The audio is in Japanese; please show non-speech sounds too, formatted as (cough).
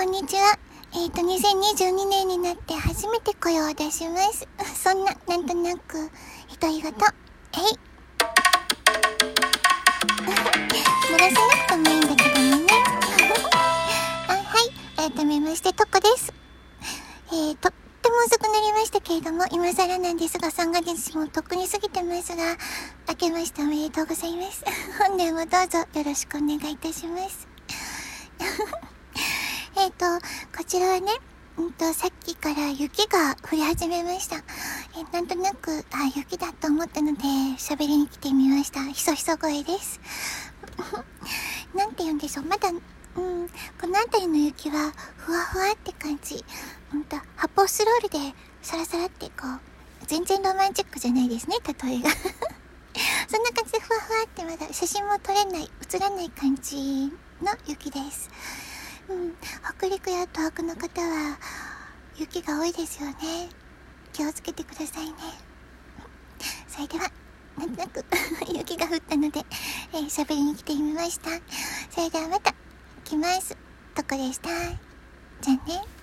こんにちは。えっ、ー、と、2022年になって初めて声を出します。(laughs) そんな、なんとなく、独り言。えい。(laughs) 漏らさなくてもいいんだけどね。(laughs) あはい。改めまして、トコです。えー、とっても遅くなりましたけれども、今更なんですが、3ヶ月もとっくに過ぎてますが、明けましておめでとうございます。本年もどうぞよろしくお願いいたします。と、こちらはね、うんと、さっきから雪が降り始めました。えなんとなく、あ、雪だと思ったので、喋りに来てみました。ひそひそ声です。(laughs) なんて言うんでしょう。まだ、うん、この辺りの雪は、ふわふわって感じ。うんと、発泡スロールで、サラサラってこう、全然ロマンチックじゃないですね、例えが。(laughs) そんな感じでふわふわってまだ写真も撮れない、映らない感じの雪です。うん、北陸や東北の方は雪が多いですよね。気をつけてくださいね。それではなんとなく (laughs) 雪が降ったのでえー、喋りに来てみました。それではまた来ます。とこでした。じゃあね。